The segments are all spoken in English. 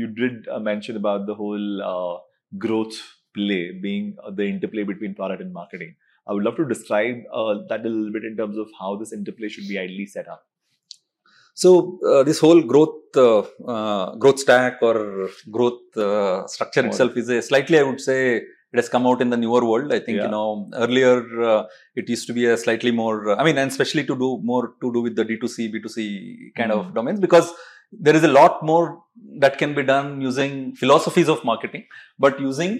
you did uh, mention about the whole uh, growth play being uh, the interplay between product and marketing. I would love to describe uh, that a little bit in terms of how this interplay should be ideally set up. So uh, this whole growth uh, uh, growth stack or growth uh, structure itself is a slightly, I would say, it has come out in the newer world. I think Yeah. you know earlier uh, it used to be a slightly more. I mean, and especially to do more to do with the D2C, B2C kind of Mhm. domains because there is a lot more that can be done using philosophies of marketing, but using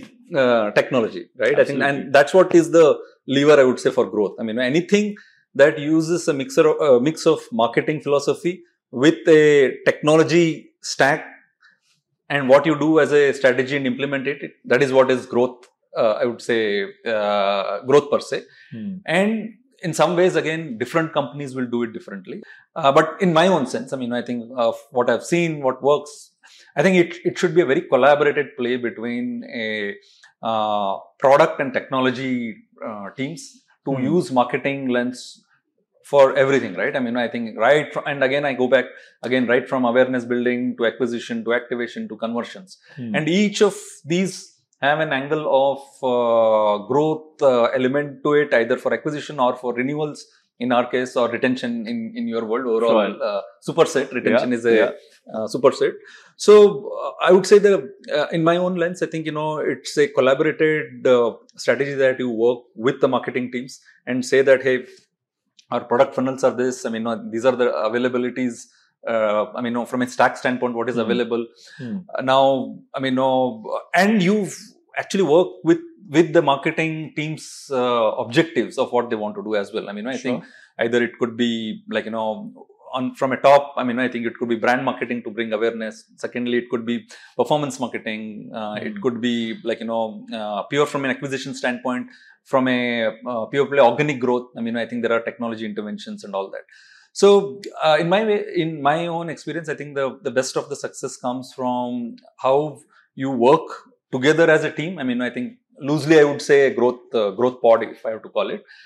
uh, technology, right? I think, and that's what is the lever I would say for growth. I mean, anything that uses a mixer of, uh, mix of marketing philosophy with a technology stack and what you do as a strategy and implement it, it- that is what is growth. Uh, I would say uh, growth per se. And in some ways, again, different companies will do it differently. Uh, but in my own sense, I mean, I think of what I've seen, what works, I think it, it should be a very collaborated play between a uh, product and technology uh, teams to Hmm. use marketing lens for everything, right? I mean, I think right, fr- and again, I go back again, right from awareness building to acquisition to activation to conversions Hmm. and each of these have an angle of uh, growth uh, element to it either for acquisition or for renewals in our case or retention in, in your world overall Sure. uh, superset retention Yeah, is a yeah. uh, superset so uh, i would say the uh, in my own lens i think you know it's a collaborated uh, strategy that you work with the marketing teams and say that hey our product funnels are this i mean these are the availabilities uh, I mean, no, from a stack standpoint, what is Mhm. available uh, now? I mean, no, and you've actually worked with with the marketing team's uh, objectives of what they want to do as well. I mean, I think either it could be like you know on from a top. I mean, I think it could be brand marketing to bring awareness. Secondly, it could be performance marketing. Uh, It Mhm. could be like you know uh, pure from an acquisition standpoint. From a uh, pure play organic growth, I mean, I think there are technology interventions and all that. So, uh, in my way, in my own experience, I think the the best of the success comes from how you work together as a team. I mean, I think loosely I would say a growth uh, growth pod, if I have to call it.